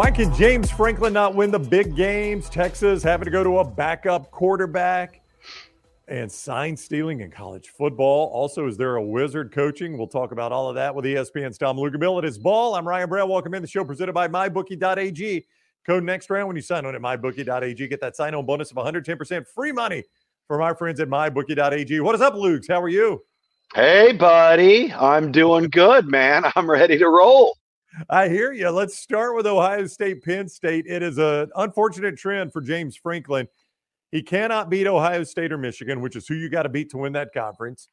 Why can James Franklin not win the big games? Texas having to go to a backup quarterback and sign stealing in college football. Also, is there a wizard coaching? We'll talk about all of that with ESPN's Tom Luginbill at his ball. I'm Ryan Brown. Welcome in the show presented by MyBookie.ag. Code next round when you sign on at MyBookie.ag. Get that sign on bonus of 110% free money from our friends at MyBookie.ag. What is up, Luke? How are you? Hey, buddy. I'm doing good, man. I'm ready to roll. I hear you. Let's start with Ohio State, Penn State. It is an unfortunate trend for James Franklin. He cannot beat Ohio State or Michigan, which is who you got to beat to win that conference.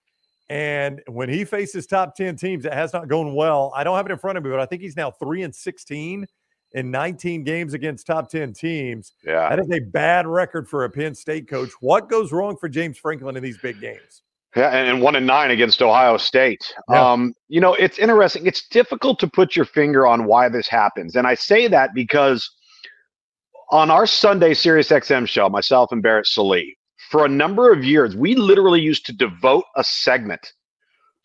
And when he faces top 10 teams, it has not gone well. I don't have it in front of me, but I think he's now 3 and 16 in 19 games against top 10 teams. Yeah. That is a bad record for a Penn State coach. What goes wrong for James Franklin in these big games? Yeah, and one and nine against Ohio State. Yeah. Um, you know, it's interesting. It's difficult to put your finger on why this happens. And I say that because on our Sunday Sirius XM show, myself and Barrett Sallee, for a number of years, we literally used to devote a segment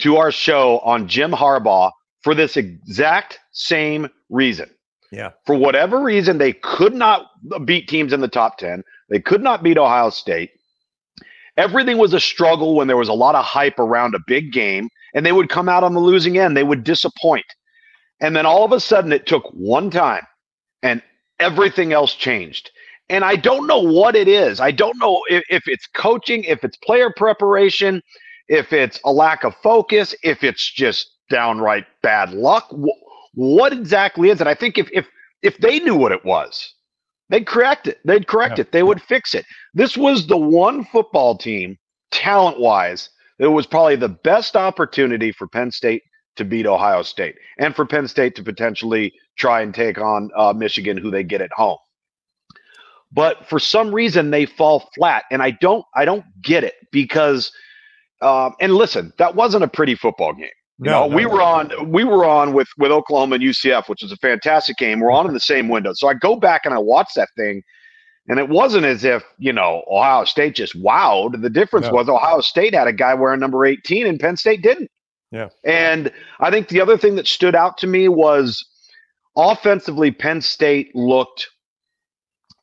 to our show on Jim Harbaugh for this exact same reason. Yeah. For whatever reason, they could not beat teams in the top 10. They could not beat Ohio State everything was a struggle when there was a lot of hype around a big game and they would come out on the losing end. They would disappoint. And then all of a sudden it took one time and everything else changed. And i don't know what it is. I don't know if, if it's coaching if it's player preparation if it's a lack of focus if it's just downright bad luck. What exactly is it? I think if if if they knew what it was They'd correct it. They'd correct yeah. it. They would fix it. This was the one football team, talent wise, that was probably the best opportunity for Penn State to beat Ohio State and for Penn State to potentially try and take on uh, Michigan, who they get at home. But for some reason, they fall flat, and I don't, I don't get it because. Um, and listen, that wasn't a pretty football game. You no, know, no, we were on we were on with with Oklahoma and UCF, which was a fantastic game. We're on in the same window. So I go back and I watch that thing, and it wasn't as if, you know, Ohio State just wowed. The difference no. was Ohio State had a guy wearing number 18 and Penn State didn't. Yeah. And I think the other thing that stood out to me was offensively, Penn State looked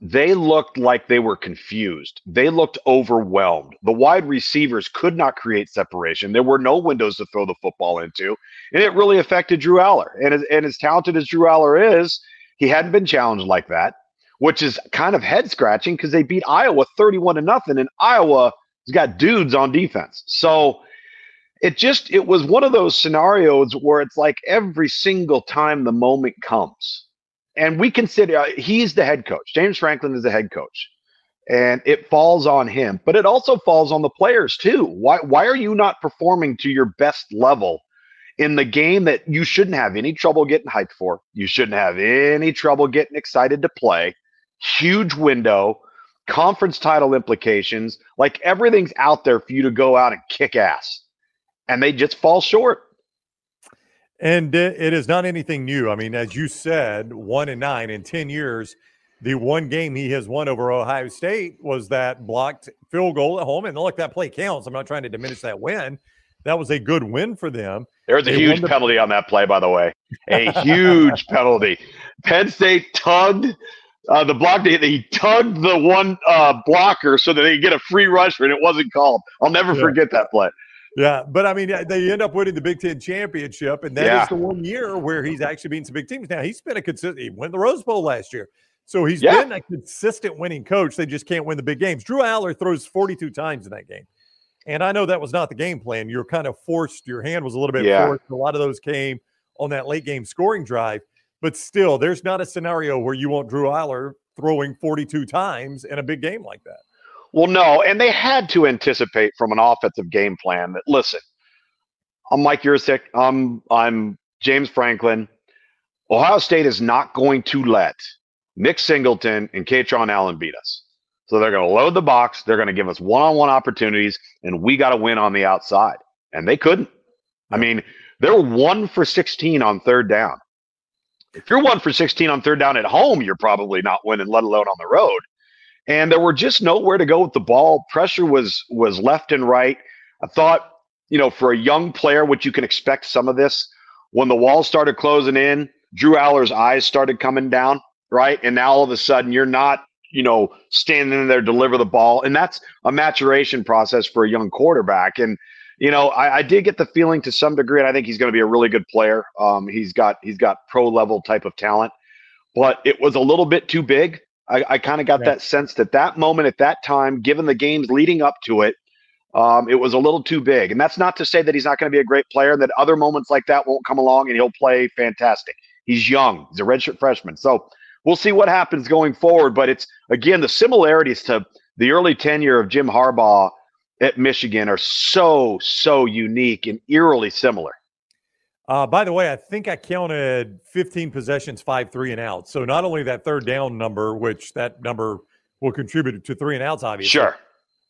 they looked like they were confused. They looked overwhelmed. The wide receivers could not create separation. There were no windows to throw the football into, and it really affected Drew Allar. And as, and as talented as Drew Allar is, he hadn't been challenged like that, which is kind of head scratching because they beat Iowa 31 to nothing, and Iowa has got dudes on defense. So it just it was one of those scenarios where it's like every single time the moment comes and we consider uh, he's the head coach. James Franklin is the head coach, and it falls on him. But it also falls on the players too. Why why are you not performing to your best level in the game that you shouldn't have any trouble getting hyped for? You shouldn't have any trouble getting excited to play. Huge window, conference title implications. Like everything's out there for you to go out and kick ass, and they just fall short. And it is not anything new. I mean, as you said, one and nine in 10 years, the one game he has won over Ohio State was that blocked field goal at home. And look, that play counts. I'm not trying to diminish that win. That was a good win for them. There was a they huge the- penalty on that play, by the way. A huge penalty. Penn State tugged uh, the block. He tugged the one uh, blocker so that they get a free rusher, and it wasn't called. I'll never yeah. forget that play. Yeah, but I mean, they end up winning the Big Ten championship, and that yeah. is the one year where he's actually beaten some big teams. Now he's been a consistent. He won the Rose Bowl last year, so he's yeah. been a consistent winning coach. They just can't win the big games. Drew Allar throws 42 times in that game, and I know that was not the game plan. You're kind of forced. Your hand was a little bit yeah. forced. A lot of those came on that late game scoring drive, but still, there's not a scenario where you want Drew Allar throwing 42 times in a big game like that. Well, no, and they had to anticipate from an offensive game plan that listen, I'm Mike Yurcich, I'm I'm James Franklin. Ohio State is not going to let Nick Singleton and Kaytron Allen beat us. So they're going to load the box. They're going to give us one-on-one opportunities, and we got to win on the outside. And they couldn't. I mean, they're one for 16 on third down. If you're one for 16 on third down at home, you're probably not winning, let alone on the road and there were just nowhere to go with the ball. Pressure was was left and right. I thought, you know, for a young player, which you can expect some of this, when the walls started closing in, Drew Allar's eyes started coming down. right? And now all of a sudden you're not, you know, standing there deliver the ball, and that's a maturation process for a young quarterback. And you know, I, I did get the feeling to some degree, and I think he's going to be a really good player. Um, he's got he's got pro level type of talent, but it was a little bit too big. I, I kind of got yeah. that sense that that moment at that time, given the games leading up to it, um, it was a little too big. And that's not to say that he's not going to be a great player, and that other moments like that won't come along and he'll play fantastic. He's young, he's a redshirt freshman. So we'll see what happens going forward. But it's, again, the similarities to the early tenure of Jim Harbaugh at Michigan are so, so unique and eerily similar. Uh, by the way, I think I counted 15 possessions, five three and outs. So not only that third down number, which that number will contribute to three and outs, obviously. Sure.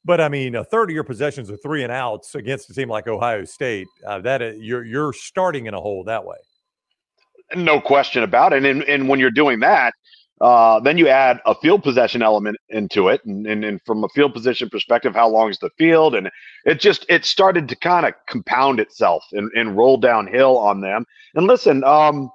But I mean, a third of your possessions are three and outs against a team like Ohio State. Uh, that is, you're you're starting in a hole that way. No question about it. And and when you're doing that, uh, then you add a field possession element into it, and, and, and from a field position perspective, how long is the field? And it just it started to kind of compound itself and, and roll downhill on them. And listen, um,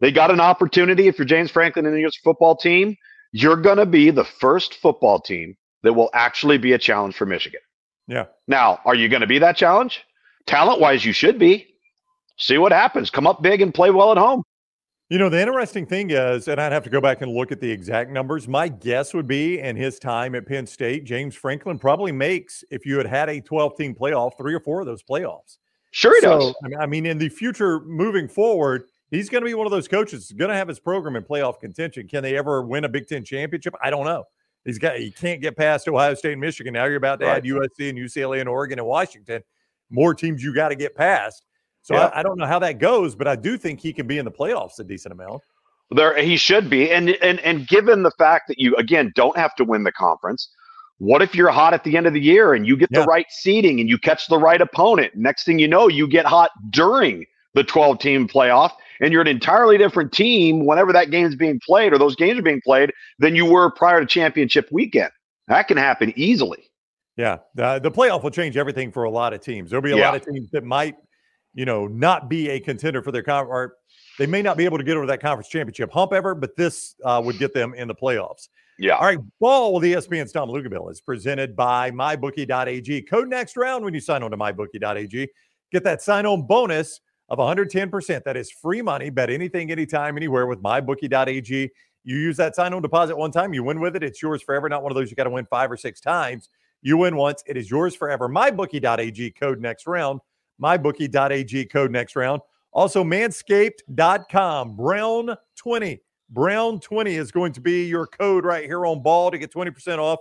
they got an opportunity. If you're James Franklin and your football team, you're going to be the first football team that will actually be a challenge for Michigan. Yeah. Now, are you going to be that challenge? Talent wise, you should be. See what happens. Come up big and play well at home. You know, the interesting thing is, and I'd have to go back and look at the exact numbers. My guess would be in his time at Penn State, James Franklin probably makes, if you had had a 12 team playoff, three or four of those playoffs. Sure, he so, does. I mean, in the future moving forward, he's going to be one of those coaches going to have his program in playoff contention. Can they ever win a Big Ten championship? I don't know. He's got he can't get past Ohio State and Michigan. Now you're about to right. add USC and UCLA and Oregon and Washington. More teams you got to get past. So yeah. I, I, don't know how that goes, but I do think he can be in the playoffs a decent amount. There he should be. And and and given the fact that you again don't have to win the conference, what if you're hot at the end of the year and you get yeah. the right seeding and you catch the right opponent? Next thing you know, you get hot during the 12 team playoff and you're an entirely different team whenever that game is being played or those games are being played than you were prior to championship weekend. That can happen easily. Yeah, the, the playoff will change everything for a lot of teams. There'll be a yeah. lot of teams that might, you know, not be a contender for their conference, or they may not be able to get over that conference championship hump ever, but this uh, would get them in the playoffs. Yeah. All right. Ball with ESPN's Tom Luginbill is presented by MyBookie.ag. Code next round when you sign on to MyBookie.ag. Get that sign on bonus of 110%. That is free money. Bet anything, anytime, anywhere with mybookie.ag. You use that sign on deposit one time, you win with it. It's yours forever. Not one of those you got to win five or six times. You win once, it is yours forever. Mybookie.ag code next round. Mybookie.ag code next round. Also, manscaped.com, Brown 20. Brown 20 is going to be your code right here on ball to get 20% off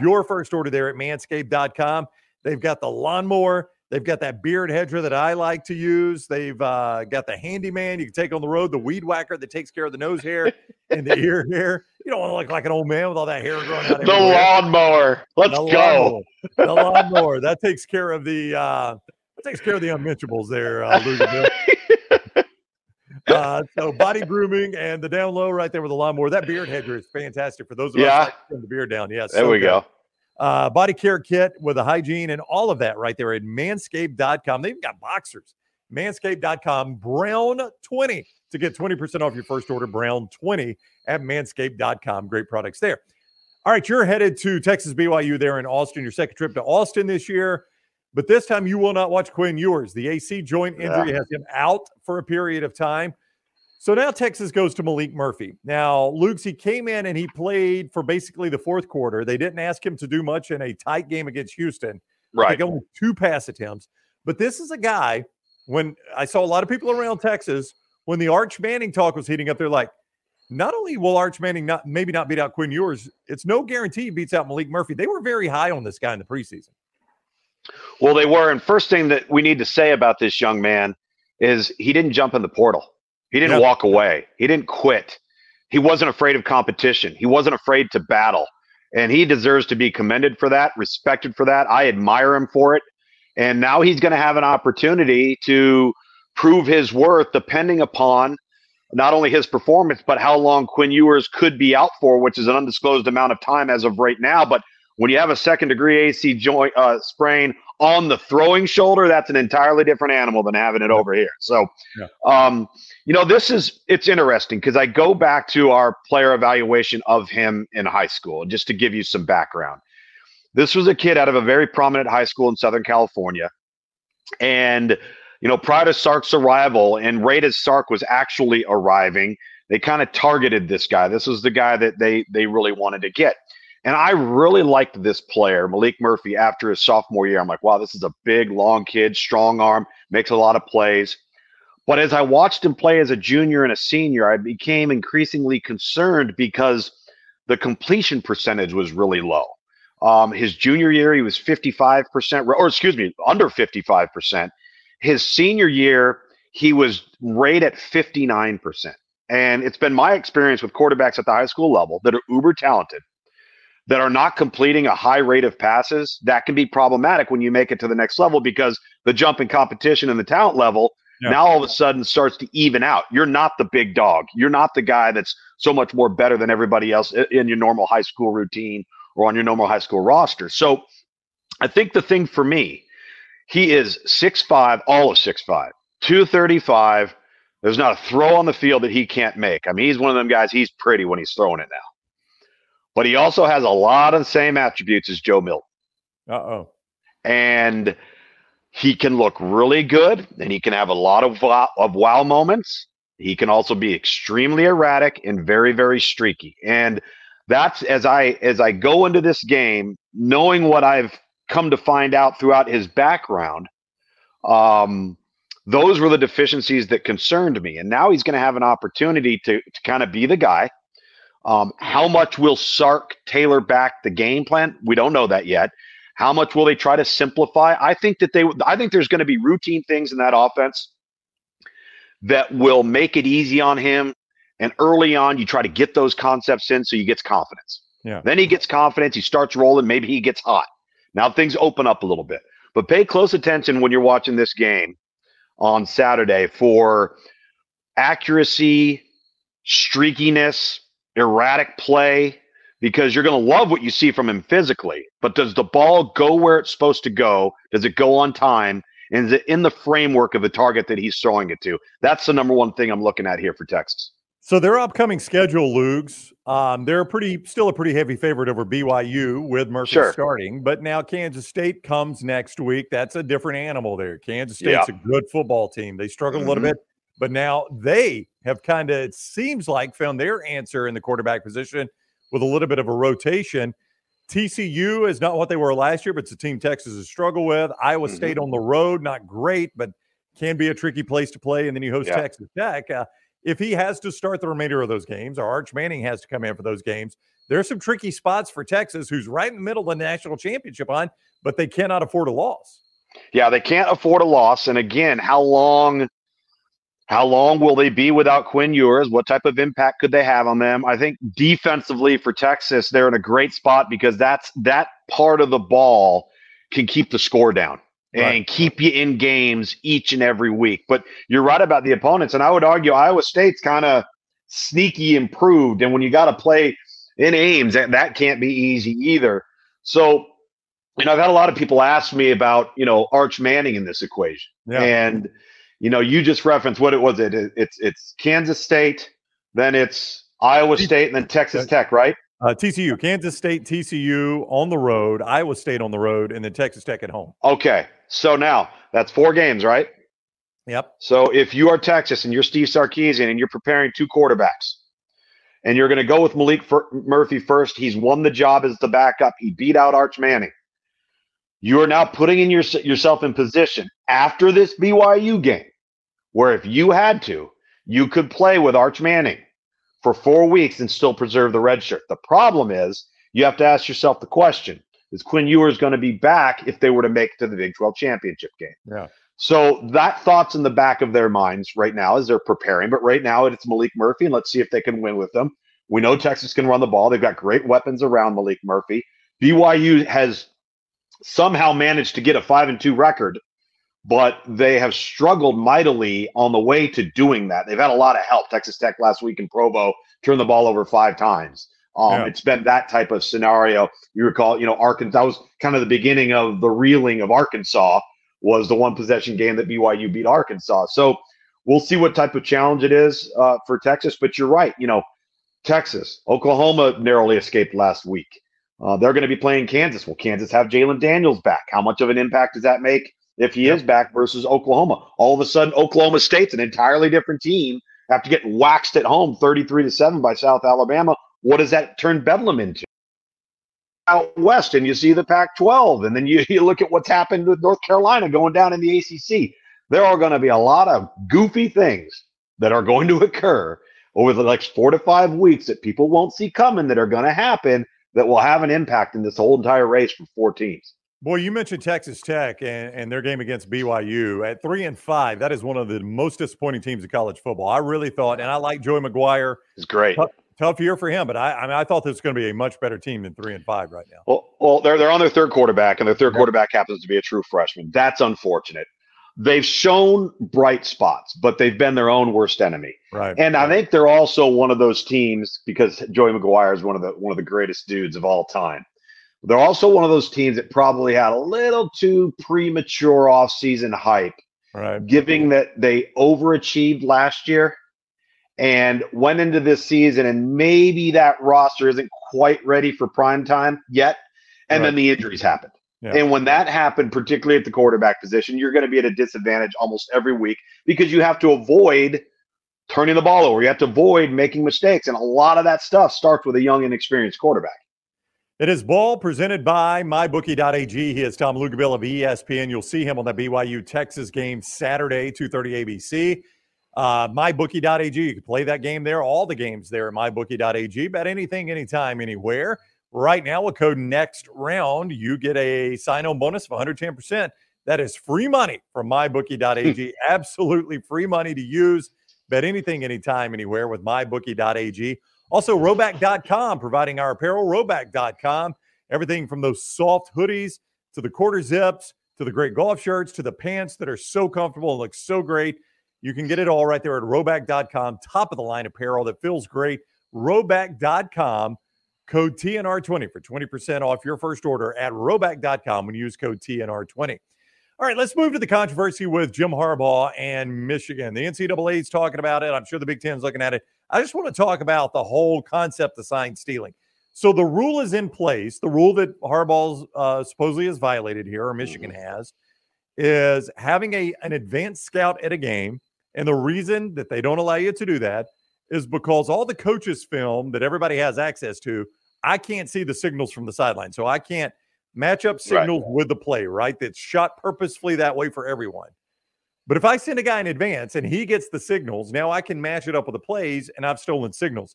your first order there at manscaped.com. They've got the lawnmower They've got that beard hedger that I like to use. They've uh, got the handyman you can take on the road, the weed whacker that takes care of the nose hair and the ear hair. You don't want to look like an old man with all that hair growing out. The lawnmower. Let's the go. Lawnmower. The lawnmower that takes care of the uh, that takes care of the unmentionables there, uh, uh, so body grooming and the down low right there with a the lawnmower. That beard hedger is fantastic for those of yeah. us that the beard down. Yes, there so we good. go uh, body care kit with a hygiene and all of that right there at manscaped.com. They've got boxers. Manscaped.com, Brown 20 to get 20% off your first order. Brown 20 at manscaped.com. Great products there. All right, you're headed to Texas BYU there in Austin, your second trip to Austin this year. But this time you will not watch Quinn Ewers. The AC joint injury yeah. has him out for a period of time. So now Texas goes to Maalik Murphy. Now, Luke's, he came in and he played for basically the fourth quarter. They didn't ask him to do much in a tight game against Houston. Right. Only two pass attempts. But this is a guy, when I saw a lot of people around Texas, when the Arch Manning talk was heating up, they're like, not only will Arch Manning not maybe not beat out Quinn Ewers, it's no guarantee he beats out Maalik Murphy. They were very high on this guy in the preseason. Well, they were. And first thing that we need to say about this young man is he didn't jump in the portal. He didn't walk away. He didn't quit. He wasn't afraid of competition. He wasn't afraid to battle. And he deserves to be commended for that, respected for that. I admire him for it. And now he's going to have an opportunity to prove his worth depending upon not only his performance, but how long Quinn Ewers could be out for, which is an undisclosed amount of time as of right now. But when you have a second degree AC joint uh, sprain on the throwing shoulder, that's an entirely different animal than having it over here. So, yeah. um, you know, this is it's interesting because I go back to our player evaluation of him in high school, just to give you some background. This was a kid out of a very prominent high school in Southern California, and you know, prior to Sark's arrival, and right as Sark was actually arriving, they kind of targeted this guy. This was the guy that they they really wanted to get. And I really liked this player, Maalik Murphy, after his sophomore year. I'm like, wow, this is a big, long kid, strong arm, makes a lot of plays. But as I watched him play as a junior and a senior, I became increasingly concerned because the completion percentage was really low. Um, his junior year, he was 55%, or excuse me, under 55%. His senior year, he was right at 59%. And it's been my experience with quarterbacks at the high school level that are uber talented, that are not completing a high rate of passes. That can be problematic when you make it to the next level because the jump in competition and the talent level yeah. now all of a sudden starts to even out. You're not the big dog. You're not the guy that's so much more better than everybody else in your normal high school routine or on your normal high school roster. So I think the thing for me he is 6'5, all of 6'5, 235. There's not a throw on the field that he can't make. I mean, he's one of them guys, he's pretty when he's throwing it now. But he also has a lot of the same attributes as Joe Milton. Uh oh. And he can look really good and he can have a lot of wow, of wow moments. He can also be extremely erratic and very, very streaky. And that's as I as I go into this game, knowing what I've come to find out throughout his background, um, those were the deficiencies that concerned me. And now he's going to have an opportunity to, to kind of be the guy. Um, how much will Sark tailor back the game plan? We don't know that yet. How much will they try to simplify? I think that they. I think there's going to be routine things in that offense that will make it easy on him. And early on, you try to get those concepts in so he gets confidence. Yeah. Then he gets confidence. He starts rolling. Maybe he gets hot. Now things open up a little bit, but pay close attention when you're watching this game on Saturday for accuracy, streakiness, erratic play, because you're going to love what you see from him physically. But does the ball go where it's supposed to go? Does it go on time? And is it in the framework of the target that he's throwing it to? That's the number one thing I'm looking at here for Texas. So their upcoming schedule, Lugs, um, they're pretty still a pretty heavy favorite over BYU with Murphy sure. starting. But now Kansas State comes next week. That's a different animal there. Kansas State's yeah. a good football team. They struggled mm-hmm. a little mm-hmm. bit, but now they have kind of it seems like found their answer in the quarterback position with a little bit of a rotation. TCU is not what they were last year, but it's a team Texas has struggled with. Iowa mm-hmm. State on the road, not great, but can be a tricky place to play. And then you host yeah. Texas Tech. Uh, if he has to start the remainder of those games, or Arch Manning has to come in for those games, there's some tricky spots for Texas, who's right in the middle of the national championship on, but they cannot afford a loss. Yeah, they can't afford a loss. And again, how long how long will they be without Quinn Ewers? What type of impact could they have on them? I think defensively for Texas, they're in a great spot because that's that part of the ball can keep the score down right. and keep you in games each and every week. But you're right about the opponents, and I would argue Iowa State's kind of sneaky improved, and when you got to play in Ames, that, that can't be easy either. So, you know, I've had a lot of people ask me about you know Arch Manning in this equation, yeah. and you know, you just referenced what it was. It it's it's Kansas State, then it's Iowa State, and then Texas Tech, right? Uh, TCU, Kansas State, TCU on the road, Iowa State on the road, and then Texas Tech at home. Okay. So now that's four games, right? Yep. So if you are Texas and you're Steve Sarkisian and you're preparing two quarterbacks, and you're going to go with Maalik Murphy first, he's won the job as the backup. He beat out Arch Manning. You are now putting in your, yourself in position after this BYU game, where if you had to, you could play with Arch Manning for four weeks and still preserve the red shirt. The problem is you have to ask yourself the question is Quinn Ewers going to be back if they were to make it to the Big 12 championship game? Yeah. So that thought's in the back of their minds right now as they're preparing. But right now it's Maalik Murphy, and let's see if they can win with them. We know Texas can run the ball. They've got great weapons around Maalik Murphy. BYU has somehow managed to get a five and two record but they have struggled mightily on the way to doing that. They've had a lot of help. Texas Tech last week in Provo turned the ball over five times. Um, yeah. It's been that type of scenario. You recall, you know, Arkansas that was kind of the beginning of the reeling of Arkansas was the one possession game that BYU beat Arkansas. So we'll see what type of challenge it is uh, for Texas. But you're right. You know, Texas, Oklahoma narrowly escaped last week. Uh, they're going to be playing Kansas. Will Kansas have Jalon Daniels back? How much of an impact does that make if he is back versus Oklahoma? All of a sudden, Oklahoma State's an entirely different team after getting waxed at home 33 to 7 by South Alabama. What does that turn Bedlam into? Out west, and you see the Pac 12, and then you, you look at what's happened with North Carolina going down in the ACC. There are going to be a lot of goofy things that are going to occur over the next four to five weeks that people won't see coming that are going to happen that will have an impact in this whole entire race for four teams. Boy, you mentioned Texas Tech and, and, their game against BYU at three and five. That is one of the most disappointing teams in college football. I really thought, and I like Joey McGuire. It's great. Tough, tough year for him, but I, I mean, I thought this was going to be a much better team than three and five right now. Well, well, they're they're on their third quarterback, and their third quarterback happens to be a true freshman. That's unfortunate they've shown bright spots, but they've been their own worst enemy. Right. And I think they're also one of those teams because Joey McGuire is one of the one of the greatest dudes of all time. They're also one of those teams that probably had a little too premature offseason hype, right. giving that they overachieved last year and went into this season and maybe that roster isn't quite ready for prime time yet. And right. then the injuries happened. Yeah. And when that happened, particularly at the quarterback position, you're going to be at a disadvantage almost every week because you have to avoid turning the ball over. You have to avoid making mistakes. And a lot of that stuff starts with a young, inexperienced quarterback. It is ball presented by MyBookie.ag. He is Tom Luginbill of ESPN. You'll see him on the BYU Texas game Saturday, 2.30 ABC. Uh, MyBookie.ag. You can play that game there, all the games there at MyBookie.ag. Bet anything, anytime, anywhere. Right now, with code next round, you get a sign on bonus of 110%. That is free money from mybookie.ag. Absolutely free money to use. Bet anything, anytime, anywhere with mybookie.ag. Also, Rhoback.com providing our apparel. Rhoback.com. Everything from those soft hoodies to the quarter zips to the great golf shirts to the pants that are so comfortable and look so great. You can get it all right there at Rhoback.com. Top of the line apparel that feels great. Rhoback.com. Code TNR20 for 20% off your first order at Rhoback.com when you use code TNR20. All right, let's move to the controversy with Jim Harbaugh and Michigan. The NCAA is talking about it. I'm sure the Big Ten is looking at it. I just want to talk about the whole concept of sign stealing. So the rule is in place. The rule that Harbaugh uh, supposedly has violated here, or Michigan mm-hmm. has, is having a an advanced scout at a game. And the reason that they don't allow you to do that is because all the coaches' film that everybody has access to I can't see the signals from the sideline. So I can't match up signals right. with the play, right? That's shot purposefully that way for everyone. But if I send a guy in advance and he gets the signals, now I can match it up with the plays and I've stolen signals.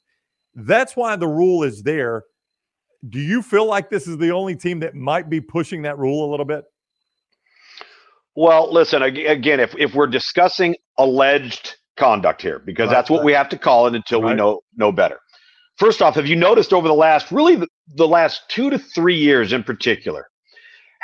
That's why the rule is there. Do you feel like this is the only team that might be pushing that rule a little bit? Well, listen, again, if, if we're discussing alleged conduct here, because right, that's what we have to call it until right. we know know better. First off, have you noticed over the last, really the, the last two to three years in particular,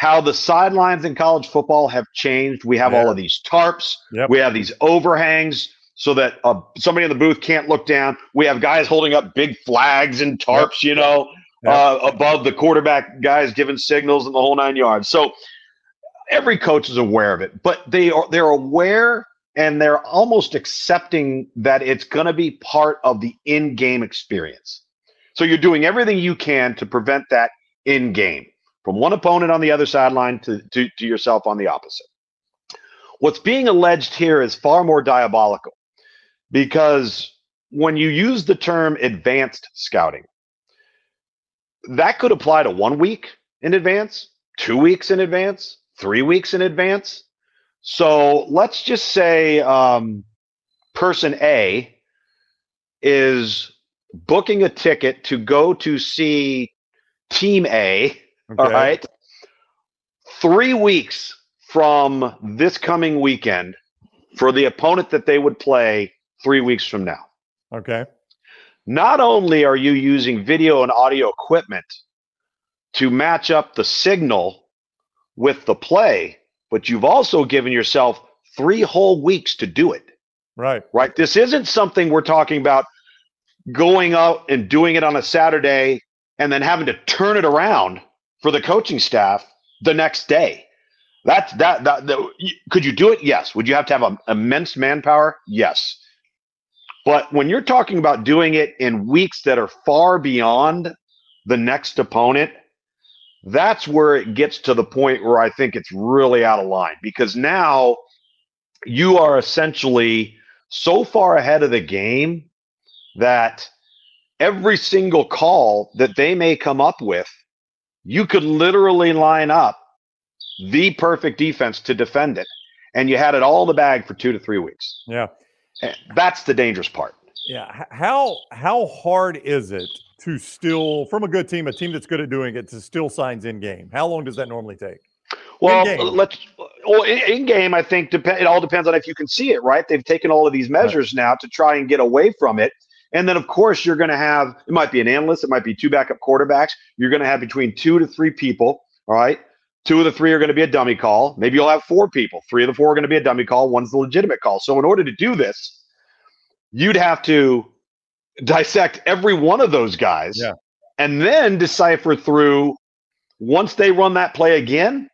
how the sidelines in college football have changed? We have yeah. all of these tarps, yep. we have these overhangs so that uh, somebody in the booth can't look down. We have guys holding up big flags and tarps, yep. you know, yep. uh, above the quarterback guys giving signals and the whole nine yards. So every coach is aware of it, but they are they're aware and they're almost accepting that it's going to be part of the in-game experience. So you're doing everything you can to prevent that in-game from one opponent on the other sideline to, to, to yourself on the opposite. What's being alleged here is far more diabolical because when you use the term advanced scouting, that could apply to one week in advance, two weeks in advance, three weeks in advance. So let's just say um, person A is booking a ticket to go to see Team A. Okay. All right. Three weeks from this coming weekend for the opponent that they would play three weeks from now. Okay. Not only are you using video and audio equipment to match up the signal with the play, but you've also given yourself three whole weeks to do it. Right. Right. This isn't something we're talking about going out and doing it on a Saturday and then having to turn it around for the coaching staff the next day. That's that, that, that could you do it? Yes. Would you have to have a, immense manpower? Yes. But when you're talking about doing it in weeks that are far beyond the next opponent, that's where it gets to the point where I think it's really out of line because now you are essentially so far ahead of the game that every single call that they may come up with, you could literally line up the perfect defense to defend it. And you had it all in the bag for two to three weeks. Yeah. Eh, that's the dangerous part. Yeah. How how hard is it to still from a good team, a team that's good at doing it, to still signs in game? How long does that normally take? Well, let's. Well, in, in, game, I think dep- it all depends on if you can see it. Right? They've taken all of these measures right. now to try and get away from it. And then, of course, you're going to have it might be an analyst, it might be two backup quarterbacks. You're going to have between two to three people. All right. Two of the three are going to be a dummy call. Maybe you'll have four people. Three of the four are going to be a dummy call. One's the legitimate call. So, in order to do this, you'd have to dissect every one of those guys yeah. and then decipher through once they run that play again,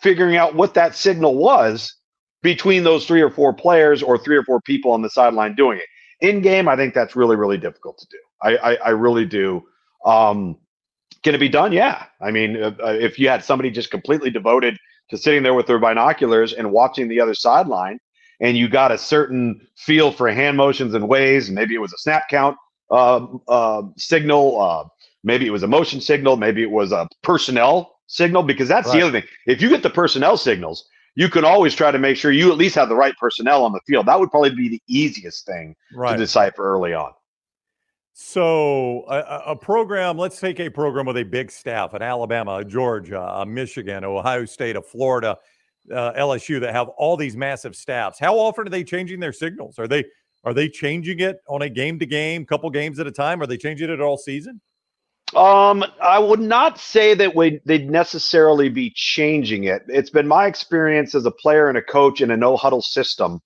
figuring out what that signal was between those three or four players or three or four people on the sideline doing it. In game, I think that's really, really difficult to do. I, I, I really do. Um, can it be done? Yeah. I mean, uh, uh, if you had somebody just completely devoted to sitting there with their binoculars and watching the other sideline, and you got a certain feel for hand motions and ways, maybe it was a snap count uh, uh, signal, uh, maybe it was a motion signal, maybe it was a personnel signal, because that's right. the other thing. If you get the personnel signals, you can always try to make sure you at least have the right personnel on the field. That would probably be the easiest thing right. to decipher early on. So, a, a, program, let's take a program with a big staff at Alabama, Georgia, Michigan, Ohio State, Florida, uh, LSU that have all these massive staffs. How often are they changing their signals? Are they are they changing it on a game to game, couple games at a time? Are they changing it all season? Um, I would not say that we, they'd necessarily be changing it. It's been my experience as a player and a coach in a no huddle system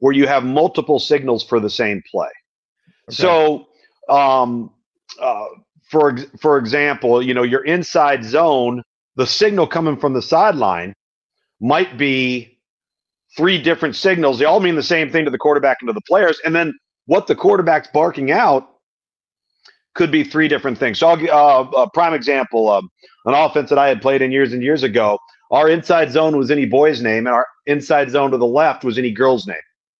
where you have multiple signals for the same play. Okay. So um, uh, for for example, you know, your inside zone, the signal coming from the sideline might be three different signals. They all mean the same thing to the quarterback and to the players, and then what the quarterback's barking out could be three different things. So, I'll, uh, a prime example: um, an offense that I had played in years and years ago. Our inside zone was any boy's name, and our inside zone to the left was any girl's name.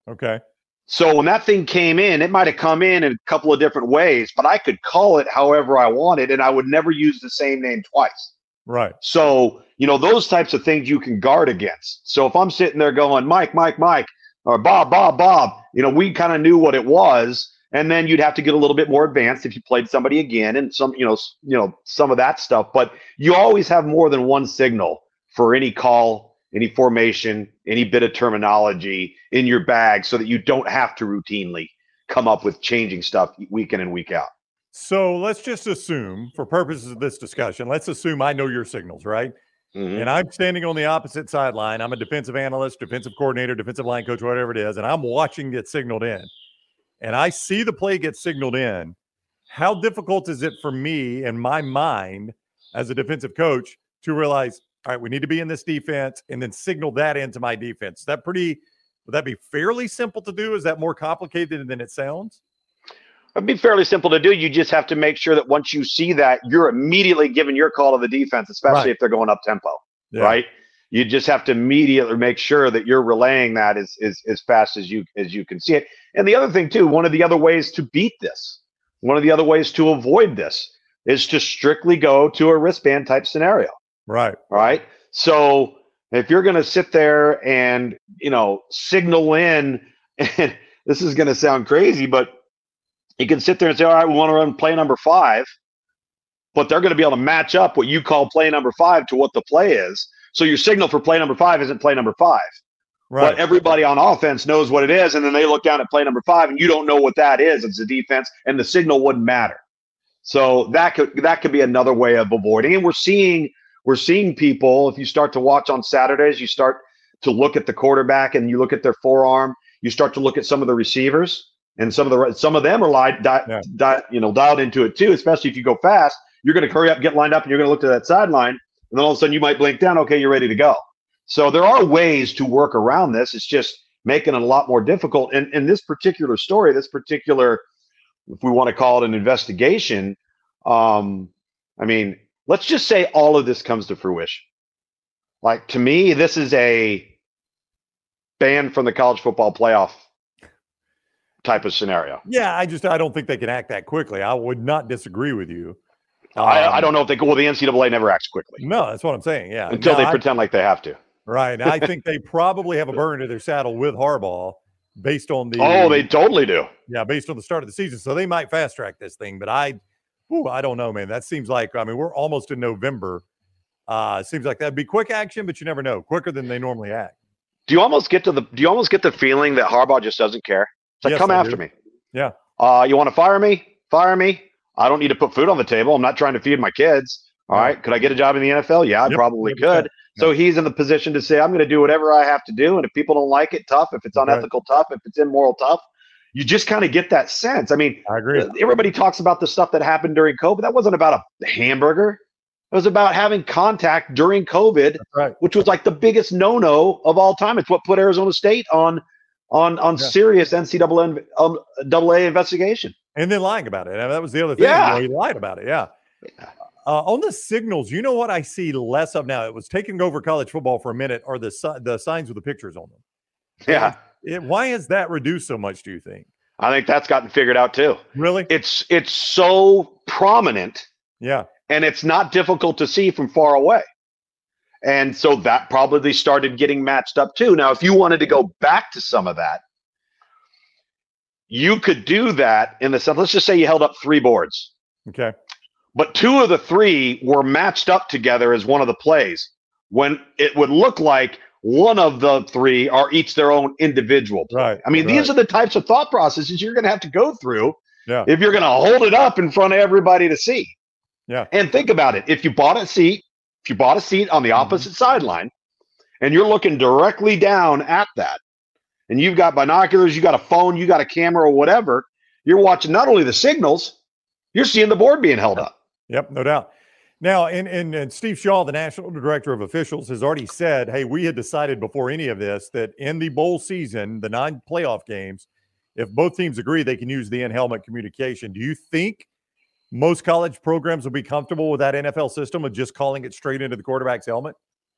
Okay. So when that thing came in, it might have come in in a couple of different ways, but I could call it however I wanted, and I would never use the same name twice. Right. So, you know, those types of things you can guard against. So if I'm sitting there going, Mike, Mike, Mike, or Bob, Bob, Bob, you know, we kind of knew what it was. And then you'd have to get a little bit more advanced if you played somebody again and some, you know, you know, some of that stuff. But you always have more than one signal for any call any formation, any bit of terminology in your bag so that you don't have to routinely come up with changing stuff week in and week out. So let's just assume, for purposes of this discussion, let's assume I know your signals, right? Mm-hmm. And I'm standing on the opposite sideline. I'm a defensive analyst, defensive coordinator, defensive line coach, whatever it is, and I'm watching it signaled in. And I see the play get signaled in. How difficult is it for me and my mind as a defensive coach to realize all right, we need to be in this defense and then signal that into my defense. Is that pretty, would that be fairly simple to do? Is that more complicated than it sounds? It'd be fairly simple to do. You just have to make sure that once you see that, you're immediately giving your call to the defense, especially right. if they're going up tempo, yeah. right? You just have to immediately make sure that you're relaying that as, as, as fast as you as you can see it. And the other thing too, one of the other ways to beat this, one of the other ways to avoid this is to strictly go to a wristband type scenario. Right. Right. So if you're going to sit there and, you know, signal in, and this is going to sound crazy, but you can sit there and say, all right, we want to run play number five, but they're going to be able to match up what you call play number five to what the play is. So your signal for play number five isn't play number five. Right. But everybody on offense knows what it is, and then they look down at play number five, and you don't know what that is. It's a defense, and the signal wouldn't matter. So that could that could be another way of avoiding. And we're seeing we're seeing people, if you start to watch on Saturdays, you start to look at the quarterback and you look at their forearm, you start to look at some of the receivers. and some of the some of them are lied, di, yeah. di, you know, dialed into it too. Especially if you go fast, you're going to hurry up, get lined up, and you're going to look to that sideline, and then all of a sudden you might blink down. Okay, you're ready to go. So there are ways to work around this. It's just making it a lot more difficult. And in this particular story, this particular, if we want to call it an investigation, um, I mean, let's just say all of this comes to fruition. Like to me, this is a ban from the college football playoff type of scenario. Yeah, I just I don't think they can act that quickly. I would not disagree with you. Um, I, I, um, don't know if they go well the NCAA never acts quickly. No, that's what I'm saying. Yeah, until they I, pretend like they have to. Right. I think they probably have a burn to their saddle with Harbaugh based on the. Oh, they totally do. Yeah, based on the start of the season, so they might fast track this thing. But I, ooh, I don't know, man. That seems like I mean we're almost in November. Uh, seems like that'd be quick action, but you never know. Quicker than they normally act. Do you almost get to the? Do you almost get the feeling that Harbaugh just doesn't care? It's like, yes, come I after do. me. Yeah. Uh, you want to fire me? Fire me. I don't need to put food on the table. I'm not trying to feed my kids. All right. right. Could I get a job in the NFL? Yeah, I yep. probably 100%. could. So he's in the position to say, I'm going to do whatever I have to do. And if people don't like it, tough. If it's unethical, right. tough. If it's immoral, tough. You just kind of get that sense. I mean, I agree. Everybody talks about the stuff that happened during COVID. That wasn't about a hamburger. It was about having contact during COVID, right. which was like the biggest no-no of all time. It's what put Arizona State on on on yeah. serious NCAA um, AA investigation. And then lying about it. I mean, that was the other thing. Yeah. You know, he lied about it. Yeah. yeah. Uh, on the signals, you know what I see less of now? It was taking over college football for a minute, are the the signs with the pictures on them. Yeah. It, why has that reduced so much? Do you think? I think that's gotten figured out too. Really? It's it's so prominent. Yeah. And it's not difficult to see from far away. And so that probably started getting matched up too. Now, if you wanted to go back to some of that, you could do that in the sense. Let's just say you held up three boards. Okay but two of the three were matched up together as one of the plays when it would look like one of the three are each their own individual play. Right. I mean, right. these are the types of thought processes you're going to have to go through yeah. if you're going to hold it up in front of everybody to see. Yeah. And think about it. If you bought a seat, if you bought a seat on the mm-hmm. opposite mm-hmm. sideline and you're looking directly down at that, and you've got binoculars, you got a phone, you got a camera or whatever, you're watching not only the signals, you're seeing the board being held up. Yep, no doubt. Now, and, and, and Steve Shaw, the national director of officials, has already said, hey, we had decided before any of this that in the bowl season, the nine playoff games, if both teams agree, they can use the in helmet communication. Do you think most college programs will be comfortable with that NFL system of just calling it straight into the quarterback's helmet?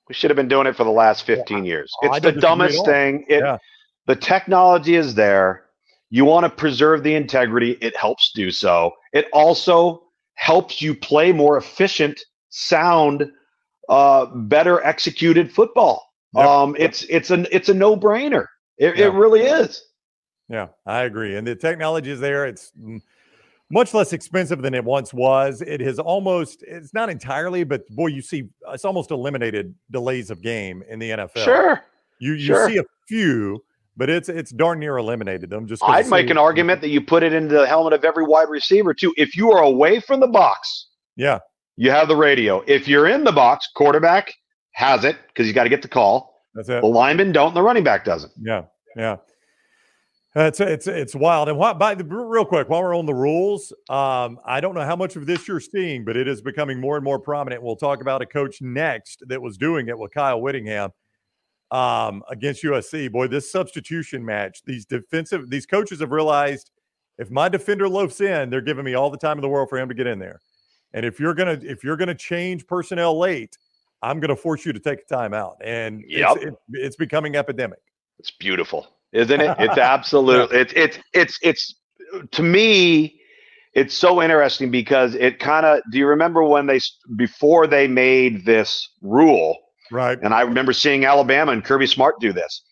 We should have been doing it for the last 15 yeah. years. Oh, it's the dumbest thing. It, yeah. The technology is there. You want to preserve the integrity, it helps do so. It also helps you play more efficient, sound, uh, better executed football. Yep. Um, it's it's an it's a no brainer. It, yeah. it really is. Yeah, I agree. And the technology is there. It's much less expensive than it once was. It has almost, it's not entirely, but boy, you see, it's almost eliminated delays of game in the NFL. Sure. You, you sure. see a few, but it's it's darn near eliminated them. Just I'd make an argument that you put it into the helmet of every wide receiver too. If you are away from the box, yeah, you have the radio. If you're in the box, quarterback has it because you got to get the call. That's it. The lineman don't. The running back doesn't. Yeah, yeah. It's it's it's wild. And what by the real quick while we're on the rules, um, I don't know how much of this you're seeing, but it is becoming more and more prominent. We'll talk about a coach next that was doing it with Kyle Whittingham um, against USC. Boy, this substitution match, these defensive, these coaches have realized if my defender loafs in, they're giving me all the time in the world for him to get in there. And if you're gonna if you're gonna change personnel late, I'm gonna force you to take a timeout. And yep. it's, it, it's becoming epidemic. It's beautiful, isn't it? It's absolutely it's it's it's it's to me it's so interesting because it kind of do you remember when they before they made this rule Right. And I remember seeing Alabama and Kirby Smart do this.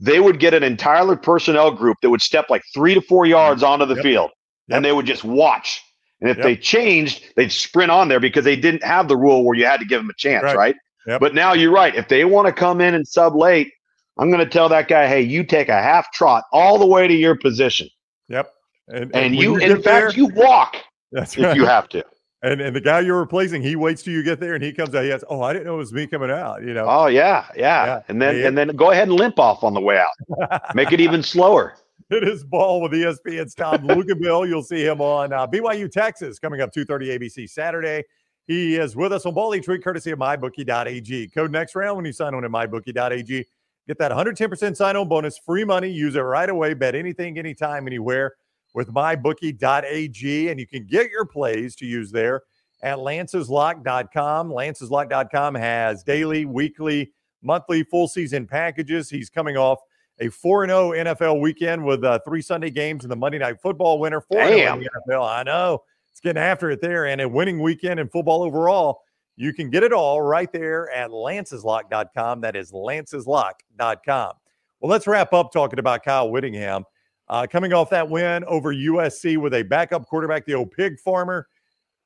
They would get an entire personnel group that would step like three to four yards onto the yep. field yep. and they would just watch. And if yep. they changed, they'd sprint on there because they didn't have the rule where you had to give them a chance, right? right? But now you're right. If they want to come in and sub late, I'm going to tell that guy, hey, you take a half trot all the way to your position. Yep. And, and, and you, in fact, you walk That's if right. you have to. And and the guy you're replacing, he waits till you get there, and he comes out. He has, oh, I didn't know it was me coming out. You know. Oh yeah, yeah. yeah. And then yeah. and then go ahead and limp off on the way out. Make it even slower. It is ball with ESPN's Tom Luginbill. You'll see him on uh, BYU Texas coming up 2:30 ABC Saturday. He is with us on Ball each week, courtesy of MyBookie.ag. Code next round when you sign on at MyBookie.ag. Get that 110% sign-on bonus, free money. Use it right away. Bet anything, anytime, anywhere with MyBookie.ag, and you can get your plays to use there at Lance'sLock.com. Lance'sLock.com has daily, weekly, monthly, full season packages. He's coming off a 4 0 NFL weekend with uh, three Sunday games and the Monday Night Football winner. 4 0 in the NFL. I know. It's getting after it there and a winning weekend in football overall. You can get it all right there at lanceslock.com. That is lanceslock.com. Well, let's wrap up talking about Kyle Whittingham. Uh, coming off that win over USC with a backup quarterback, the old pig farmer.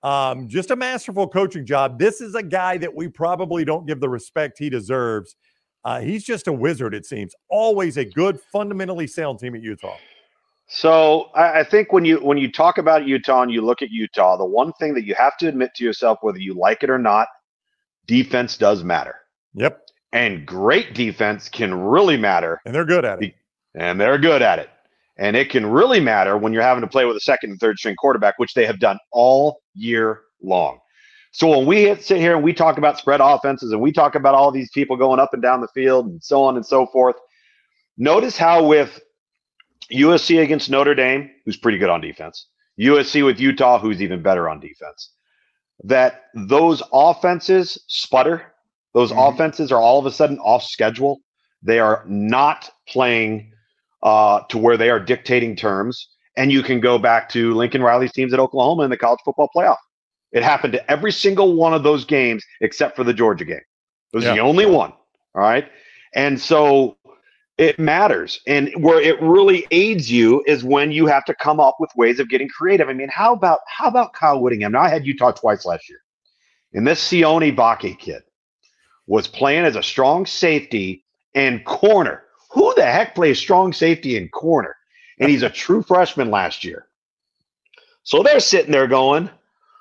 Um, just a masterful coaching job. This is a guy that we probably don't give the respect he deserves. Uh, he's just a wizard, it seems. Always a good, fundamentally sound team at Utah. So I, I think when you when you talk about Utah and you look at Utah, the one thing that you have to admit to yourself, whether you like it or not, defense does matter. Yep. And great defense can really matter. And they're good at it. And they're good at it. And it can really matter when you're having to play with a second and third string quarterback, which they have done all year long. So when we sit here and we talk about spread offenses and we talk about all these people going up and down the field and so on and so forth, notice how with USC against Notre Dame, who's pretty good on defense, USC with Utah, who's even better on defense, that those offenses sputter. Those mm-hmm. offenses are all of a sudden off schedule. They are not playing uh, to where they are dictating terms. And you can go back to Lincoln Riley's teams at Oklahoma in the college football playoff. It happened to every single one of those games except for the Georgia game. It was yeah. the only one. All right. And so it matters. And where it really aids you is when you have to come up with ways of getting creative. I mean, how about how about Kyle Whittingham? Now I had Utah twice last year. And this Sione Vaki kid was playing as a strong safety and corner. Who the heck plays strong safety and corner? And he's a true freshman last year. So they're sitting there going,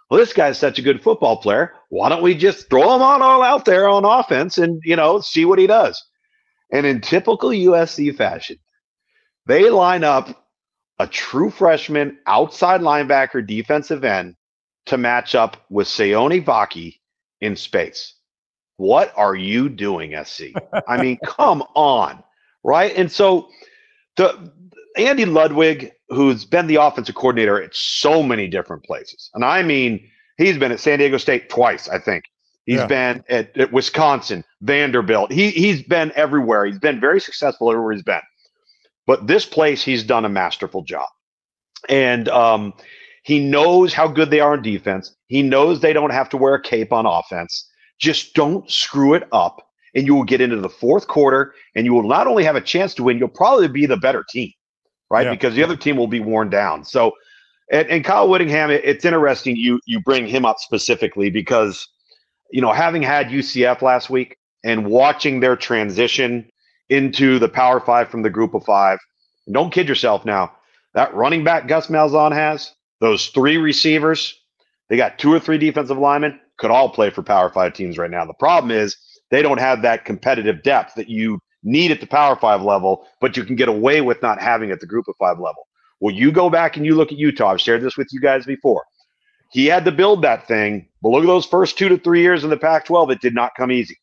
well, this guy's such a good football player. Why don't we just throw him on all out there on offense and, you know, see what he does? And in typical USC fashion, they line up a true freshman outside linebacker defensive end to match up with Sione Vaki in space. What are you doing, SC? I mean, come on, right? And so the Andy Ludwig, who's been the offensive coordinator at so many different places, and I mean, he's been at San Diego State twice, I think. He's yeah. been at, at, Wisconsin, Vanderbilt. He he's been everywhere. He's been very successful everywhere he's been. But this place, he's done a masterful job, and um, he knows how good they are on defense. He knows they don't have to wear a cape on offense. Just don't screw it up, and you will get into the fourth quarter, and you will not only have a chance to win, you'll probably be the better team, right? Yeah. Because the other team will be worn down. So, and, and Kyle Whittingham, it, it's interesting you you bring him up specifically because you know, having had UCF last week and watching their transition into the Power Five from the Group of Five, don't kid yourself now. That running back Gus Malzahn has, those three receivers, they got two or three defensive linemen, could all play for Power Five teams right now. The problem is they don't have that competitive depth that you need at the Power Five level, but you can get away with not having at the Group of Five level. Well, you go back and you look at Utah. I've shared this with you guys before. He had to build that thing. But look at those first two to three years in the Pac 12. It did not come easy.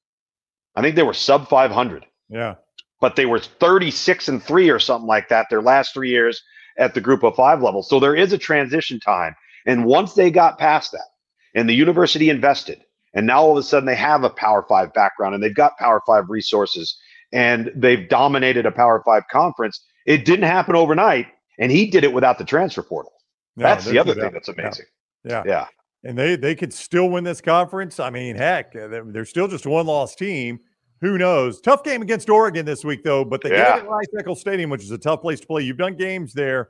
I think they were sub 500. Yeah. But they were 36 and three or something like that their last three years at the group of five level. So there is a transition time. And once they got past that and the university invested, and now all of a sudden they have a Power Five background and they've got Power Five resources and they've dominated a Power Five conference, it didn't happen overnight. And he did it without the transfer portal. No, that's the other thing that's amazing. Yeah. Yeah. And they they could still win this conference. I mean, heck, uh, they're still just one loss team. Who knows? Tough game against Oregon this week, though. But they yeah. get it at Rice Eccles Stadium, which is a tough place to play. You've done games there.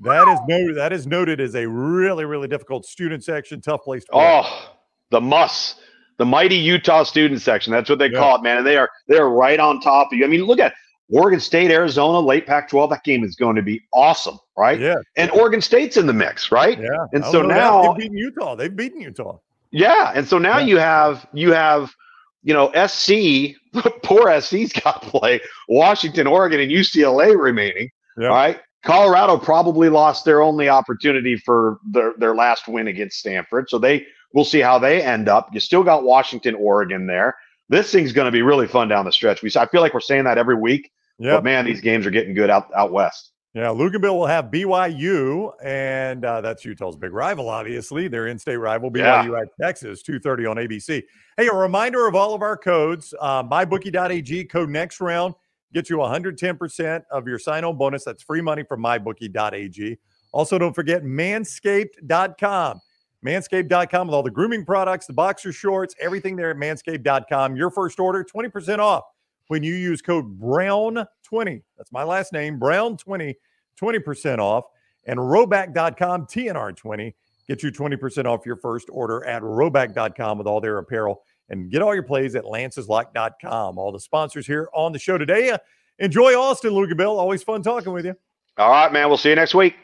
That is noted. That is noted as a really, really difficult student section, tough place to play. Oh, the muss, the mighty Utah student section. That's what they yeah. call it, man. And they are they are right on top of you. I mean, look at Oregon State, Arizona, late Pac 12, that game is going to be awesome, right? Yeah. And Oregon State's in the mix, right? Yeah. And so now they've beaten Utah. They've beaten Utah. Yeah. And so now yeah. you have, you have, you know, SC, poor SC's got to play Washington, Oregon, and UCLA remaining. Yeah. Right. Colorado probably lost their only opportunity for their, their last win against Stanford. So they we'll see how they end up. You still got Washington, Oregon there. This thing's going to be really fun down the stretch. We I feel like we're saying that every week. Yeah. But man, these games are getting good out out west. Yeah, Luginbill will have BYU, and uh, that's Utah's big rival, obviously. Their in-state rival, BYU yeah. at Texas, 2.30 on ABC. Hey, a reminder of all of our codes, uh, mybookie.ag, code next round, get you 110% of your sign-on bonus. That's free money from mybookie.ag. Also, don't forget manscaped.com. Manscaped.com with all the grooming products, the boxer shorts, everything there at manscaped.com. Your first order, 20% off when you use code BROWN20. That's my last name, BROWN20, 20% off. And Rhoback.com, TNR20, get you 20% off your first order at Rhoback.com with all their apparel. And get all your plays at lanceslock.com. All the sponsors here on the show today. Enjoy Austin, Luginbill. Always fun talking with you. All right, man. We'll see you next week.